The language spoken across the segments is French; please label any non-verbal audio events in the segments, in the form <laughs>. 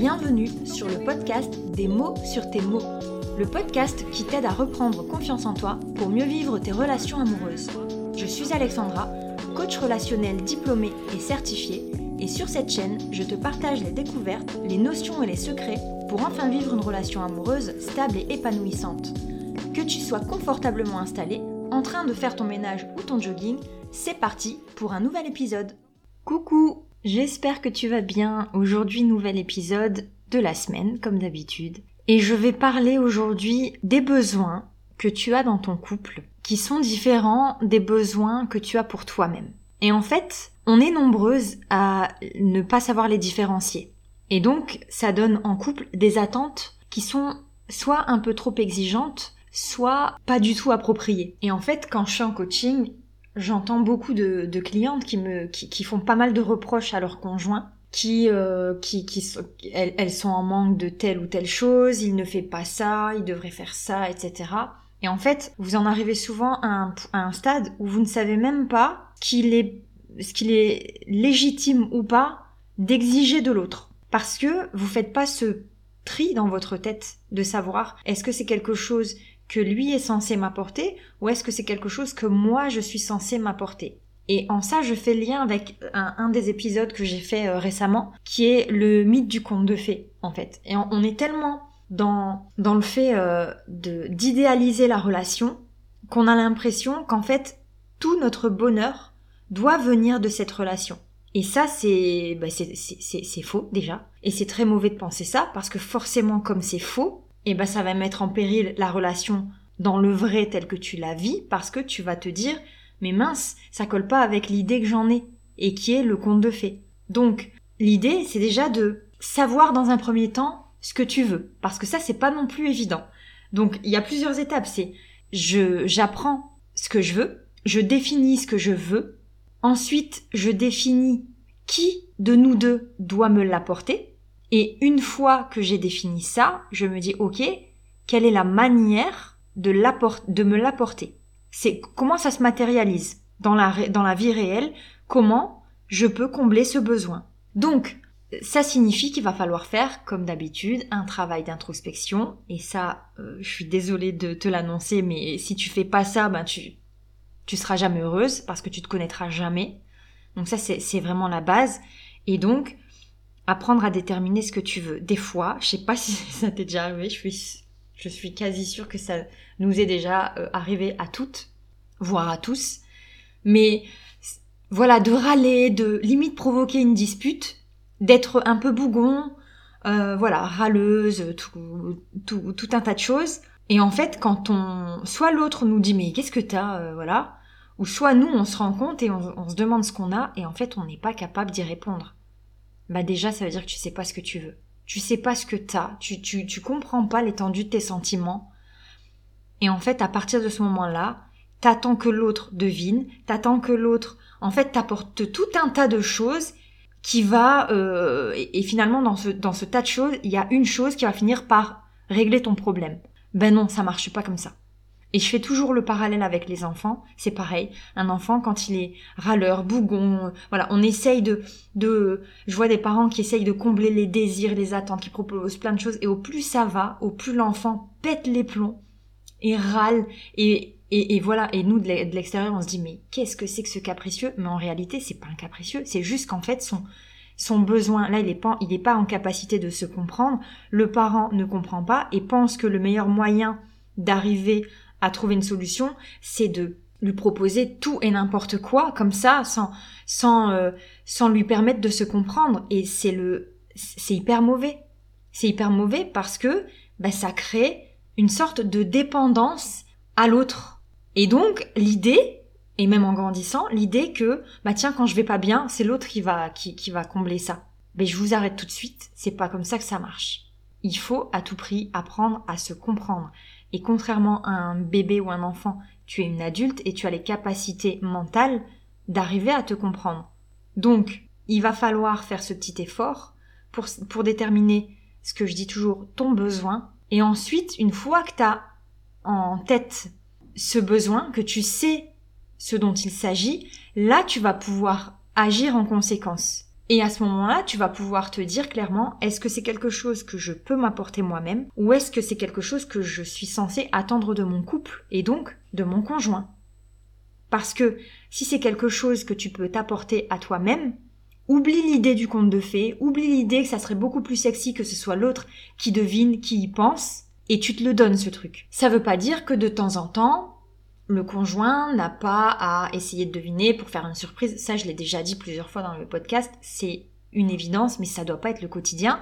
Bienvenue sur le podcast Des mots sur tes mots, le podcast qui t'aide à reprendre confiance en toi pour mieux vivre tes relations amoureuses. Je suis Alexandra, coach relationnel diplômée et certifiée, et sur cette chaîne, je te partage les découvertes, les notions et les secrets pour enfin vivre une relation amoureuse stable et épanouissante. Que tu sois confortablement installé, en train de faire ton ménage ou ton jogging, c'est parti pour un nouvel épisode. Coucou J'espère que tu vas bien. Aujourd'hui, nouvel épisode de la semaine, comme d'habitude. Et je vais parler aujourd'hui des besoins que tu as dans ton couple, qui sont différents des besoins que tu as pour toi-même. Et en fait, on est nombreuses à ne pas savoir les différencier. Et donc, ça donne en couple des attentes qui sont soit un peu trop exigeantes, soit pas du tout appropriées. Et en fait, quand je suis en coaching, j'entends beaucoup de, clientes qui me qui, font pas mal de reproches à leur conjoint qui euh, qui, qui elles, sont en manque de telle ou telle chose il ne fait pas ça il devrait faire ça etc et en fait vous en arrivez souvent à un, à un stade où vous ne savez même pas qu'il est ce qu'il est légitime ou pas d'exiger de l'autre. Parce que vous faites pas ce tri dans votre tête de savoir est-ce que c'est quelque chose que lui est censé m'apporter ou est-ce que c'est quelque chose que moi je suis censé m'apporter? Et en ça, je fais lien avec un, des épisodes que j'ai fait euh, récemment, qui est le mythe du conte de fées, en fait. Et on, est tellement dans, dans le fait euh, d'idéaliser la relation qu'on a l'impression qu'en fait, tout notre bonheur doit venir de cette relation. Et ça, c'est bah, faux déjà. Et c'est très mauvais de penser ça, parce que forcément, comme c'est faux, eh ben ça va mettre en péril la relation dans le vrai tel que tu la vis parce que tu vas te dire mais mince, ça colle pas avec l'idée que j'en ai et qui est le conte de fées. Donc l'idée c'est déjà de savoir dans un premier temps ce que tu veux parce que ça c'est pas non plus évident. Donc il y a plusieurs étapes, c'est je j'apprends ce que je veux, je définis ce que je veux, ensuite je définis qui de nous deux doit me l'apporter et une fois que j'ai défini ça, je me dis, OK, quelle est la manière de, de me l'apporter? C'est comment ça se matérialise dans la, dans la vie réelle, comment je peux combler ce besoin? Donc, ça signifie qu'il va falloir faire, comme d'habitude, un travail d'introspection. Et ça, euh, je suis désolée de te l'annoncer, mais si tu fais pas ça, ben tu tu seras jamais heureuse parce que tu te connaîtras jamais. Donc ça, c'est vraiment la base. Et donc, apprendre à déterminer ce que tu veux. Des fois, je sais pas si <laughs> ça t'est déjà arrivé, je suis, je suis quasi sûre que ça nous est déjà euh, arrivé à toutes, voire à tous. Mais voilà, de râler, de limite provoquer une dispute, d'être un peu bougon, euh, voilà, râleuse, tout, tout, tout, un tas de choses. Et en fait, quand on, soit l'autre nous dit mais qu'est-ce que t'as, euh, voilà, ou soit nous on se rend compte et on, on se demande ce qu'on a et en fait on n'est pas capable d'y répondre bah déjà ça veut dire que tu sais pas ce que tu veux. Tu sais pas ce que t'as, tu, tu, tu comprends pas l'étendue de tes sentiments. Et en fait, à partir de ce moment-là, t'attends que l'autre devine, t'attends que l'autre, en fait, t'apporte tout un tas de choses qui va, euh, et, et, finalement dans ce, dans ce tas de choses, il y a une chose qui va finir par régler ton problème. Ben non, ça marche pas comme ça. Et je fais toujours le parallèle avec les enfants, c'est pareil. Un enfant, quand il est râleur, bougon, voilà, on essaye de, de, je vois des parents qui essayent de combler les désirs, les attentes, qui proposent plein de choses, et au plus ça va, au plus l'enfant pète les plombs, et râle, et, et, et voilà, et nous de l'extérieur, on se dit, mais qu'est-ce que c'est que ce capricieux? Mais en réalité, c'est pas un capricieux, c'est juste qu'en fait, son, son besoin, là, il est pas, il est pas en capacité de se comprendre, le parent ne comprend pas, et pense que le meilleur moyen d'arriver à trouver une solution, c'est de lui proposer tout et n'importe quoi comme ça sans sans euh, sans lui permettre de se comprendre et c'est le c'est hyper mauvais. C'est hyper mauvais parce que bah, ça crée une sorte de dépendance à l'autre. Et donc l'idée et même en grandissant, l'idée que bah tiens quand je vais pas bien, c'est l'autre qui va qui, qui va combler ça. Mais je vous arrête tout de suite, c'est pas comme ça que ça marche. Il faut à tout prix apprendre à se comprendre. Et contrairement à un bébé ou un enfant, tu es une adulte et tu as les capacités mentales d'arriver à te comprendre. Donc, il va falloir faire ce petit effort pour, déterminer ce que je dis toujours, ton besoin. Et ensuite, une fois que tu as en tête ce besoin, que tu sais ce dont il s'agit, là tu vas pouvoir agir en conséquence. Et à ce moment-là, tu vas pouvoir te dire clairement, est-ce que c'est quelque chose que je peux m'apporter moi-même ou est-ce que c'est quelque chose que je suis censé attendre de mon couple et donc de mon conjoint? Parce que si c'est quelque chose que tu peux t'apporter à toi-même, oublie l'idée du conte de fées, oublie l'idée que ça serait beaucoup plus sexy que ce soit l'autre qui devine, qui y pense, et tu te le donnes ce truc. Ça veut pas dire que de temps en temps, le conjoint n'a pas à essayer de deviner pour faire une surprise. Ça, je l'ai déjà dit plusieurs fois dans le podcast. C'est une évidence, mais ça doit pas être le quotidien.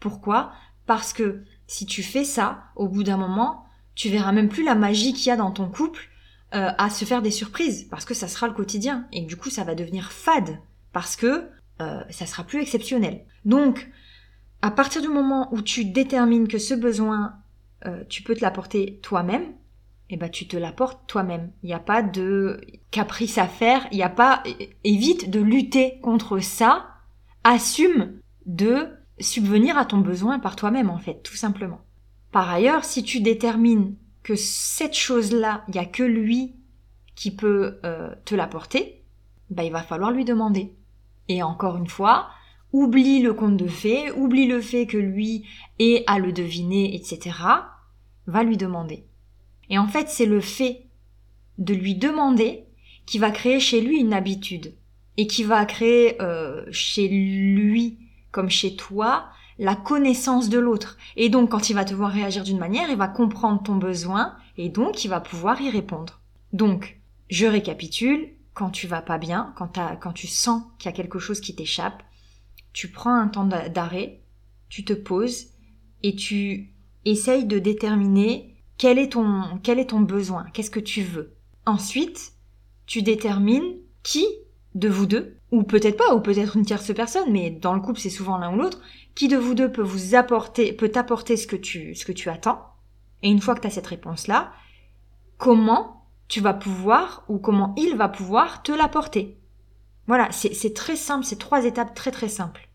Pourquoi? Parce que si tu fais ça, au bout d'un moment, tu verras même plus la magie qu'il y a dans ton couple euh, à se faire des surprises, parce que ça sera le quotidien. Et du coup, ça va devenir fade, parce que euh, ça sera plus exceptionnel. Donc, à partir du moment où tu détermines que ce besoin, euh, tu peux te l'apporter toi-même, eh ben tu te l'apportes toi-même. Il n'y a pas de caprice à faire, il n'y a pas évite de lutter contre ça, assume de subvenir à ton besoin par toi-même en fait, tout simplement. Par ailleurs, si tu détermines que cette chose-là, il n'y a que lui qui peut euh, te l'apporter, bah il va falloir lui demander. Et encore une fois, oublie le conte de fées, oublie le fait que lui ait à le deviner, etc. Va lui demander. Et en fait, c'est le fait de lui demander qui va créer chez lui une habitude et qui va créer euh, chez lui comme chez toi la connaissance de l'autre. Et donc quand il va te voir réagir d'une manière, il va comprendre ton besoin et donc il va pouvoir y répondre. Donc, je récapitule, quand tu vas pas bien, quand, quand tu sens qu'il y a quelque chose qui t'échappe, tu prends un temps d'arrêt, tu te poses et tu essayes de déterminer quel est ton, quel est ton besoin? Qu'est-ce que tu veux? Ensuite, tu détermines qui de vous deux, ou peut-être pas, ou peut-être une tierce personne, mais dans le couple c'est souvent l'un ou l'autre, qui de vous deux peut vous apporter, peut t'apporter ce que tu, ce que tu attends. Et une fois que tu cette réponse-là, comment tu vas pouvoir, ou comment il va pouvoir te l'apporter? Voilà, c'est très simple, c'est trois étapes très très simples.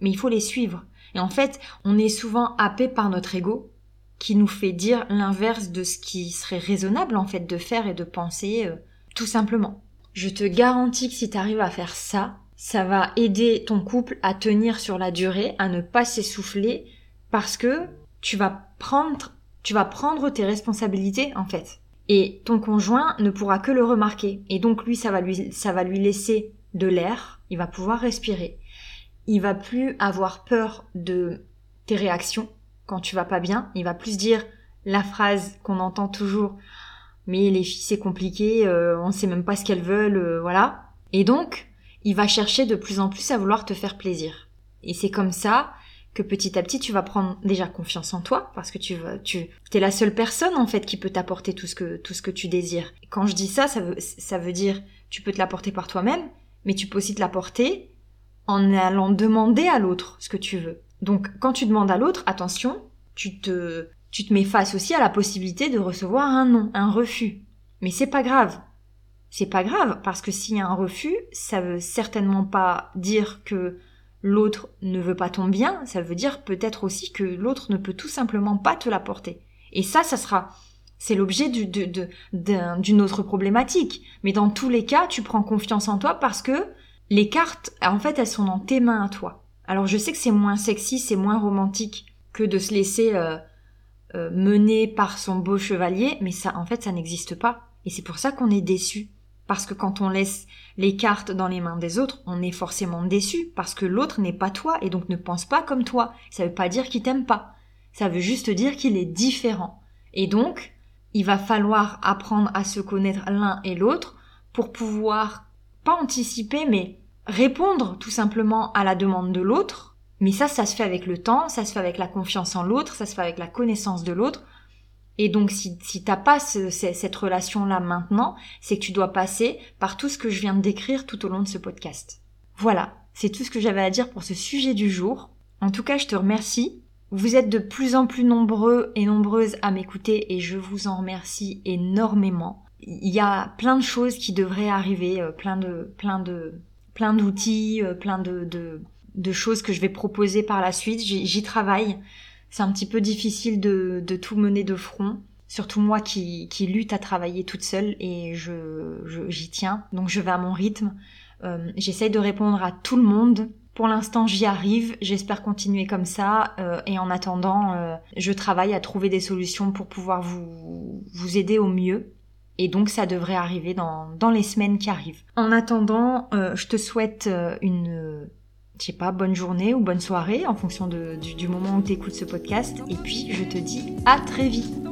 Mais il faut les suivre. Et en fait, on est souvent happé par notre ego, qui nous fait dire l'inverse de ce qui serait raisonnable en fait de faire et de penser euh, tout simplement. Je te garantis que si tu arrives à faire ça, ça va aider ton couple à tenir sur la durée, à ne pas s'essouffler parce que tu vas prendre tu vas prendre tes responsabilités en fait. Et ton conjoint ne pourra que le remarquer et donc lui ça va lui ça va lui laisser de l'air, il va pouvoir respirer. Il va plus avoir peur de tes réactions quand tu vas pas bien, il va plus dire la phrase qu'on entend toujours mais les filles c'est compliqué, euh, on sait même pas ce qu'elles veulent, euh, voilà. Et donc, il va chercher de plus en plus à vouloir te faire plaisir. Et c'est comme ça que petit à petit tu vas prendre déjà confiance en toi parce que tu vas, tu es la seule personne en fait qui peut t'apporter tout ce que tout ce que tu désires. Quand je dis ça, ça veut ça veut dire tu peux te l'apporter par toi-même, mais tu peux aussi te l'apporter en allant demander à l'autre ce que tu veux. Donc quand tu demandes à l'autre, attention, tu te, tu te mets face aussi à la possibilité de recevoir un non, un refus. Mais c'est pas grave. C'est pas grave, parce que s'il y a un refus, ça veut certainement pas dire que l'autre ne veut pas ton bien, ça veut dire peut-être aussi que l'autre ne peut tout simplement pas te l'apporter. Et ça, ça sera, c'est l'objet d'une autre problématique. Mais dans tous les cas, tu prends confiance en toi parce que les cartes, en fait, elles sont dans tes mains à toi. Alors je sais que c'est moins sexy, c'est moins romantique que de se laisser euh, euh, mener par son beau chevalier, mais ça en fait ça n'existe pas. Et c'est pour ça qu'on est déçu. Parce que quand on laisse les cartes dans les mains des autres, on est forcément déçu, parce que l'autre n'est pas toi et donc ne pense pas comme toi. Ça veut pas dire qu'il t'aime pas. Ça veut juste dire qu'il est différent. Et donc, il va falloir apprendre à se connaître l'un et l'autre pour pouvoir pas anticiper, mais répondre tout simplement à la demande de l'autre. Mais ça, ça se fait avec le temps, ça se fait avec la confiance en l'autre, ça se fait avec la connaissance de l'autre. Et donc, si, si t'as pas cette relation-là maintenant, c'est que tu dois passer par tout ce que je viens de décrire tout au long de ce podcast. Voilà, c'est tout ce que j'avais à dire pour ce sujet du jour. En tout cas, je te remercie. Vous êtes de plus en plus nombreux et nombreuses à m'écouter et je vous en remercie énormément. Il y a plein de choses qui devraient arriver, euh, plein de, plein de, plein d'outils, euh, plein de, de, choses que je vais proposer par la suite. J'y travaille. C'est un petit peu difficile de, de, tout mener de front. Surtout moi qui, qui lutte à travailler toute seule et je j'y tiens. Donc je vais à mon rythme. Euh, J'essaye de répondre à tout le monde Pour l'instant, j'y arrive. J'espère continuer comme ça. Euh, et en attendant, je travaille à trouver des solutions pour pouvoir vous, vous aider au mieux. Et donc, ça devrait arriver dans, les semaines qui arrivent. En attendant, euh, je te souhaite une, je sais pas, bonne journée ou bonne soirée en fonction du moment où tu écoutes ce podcast. Et puis, je te dis à très vite.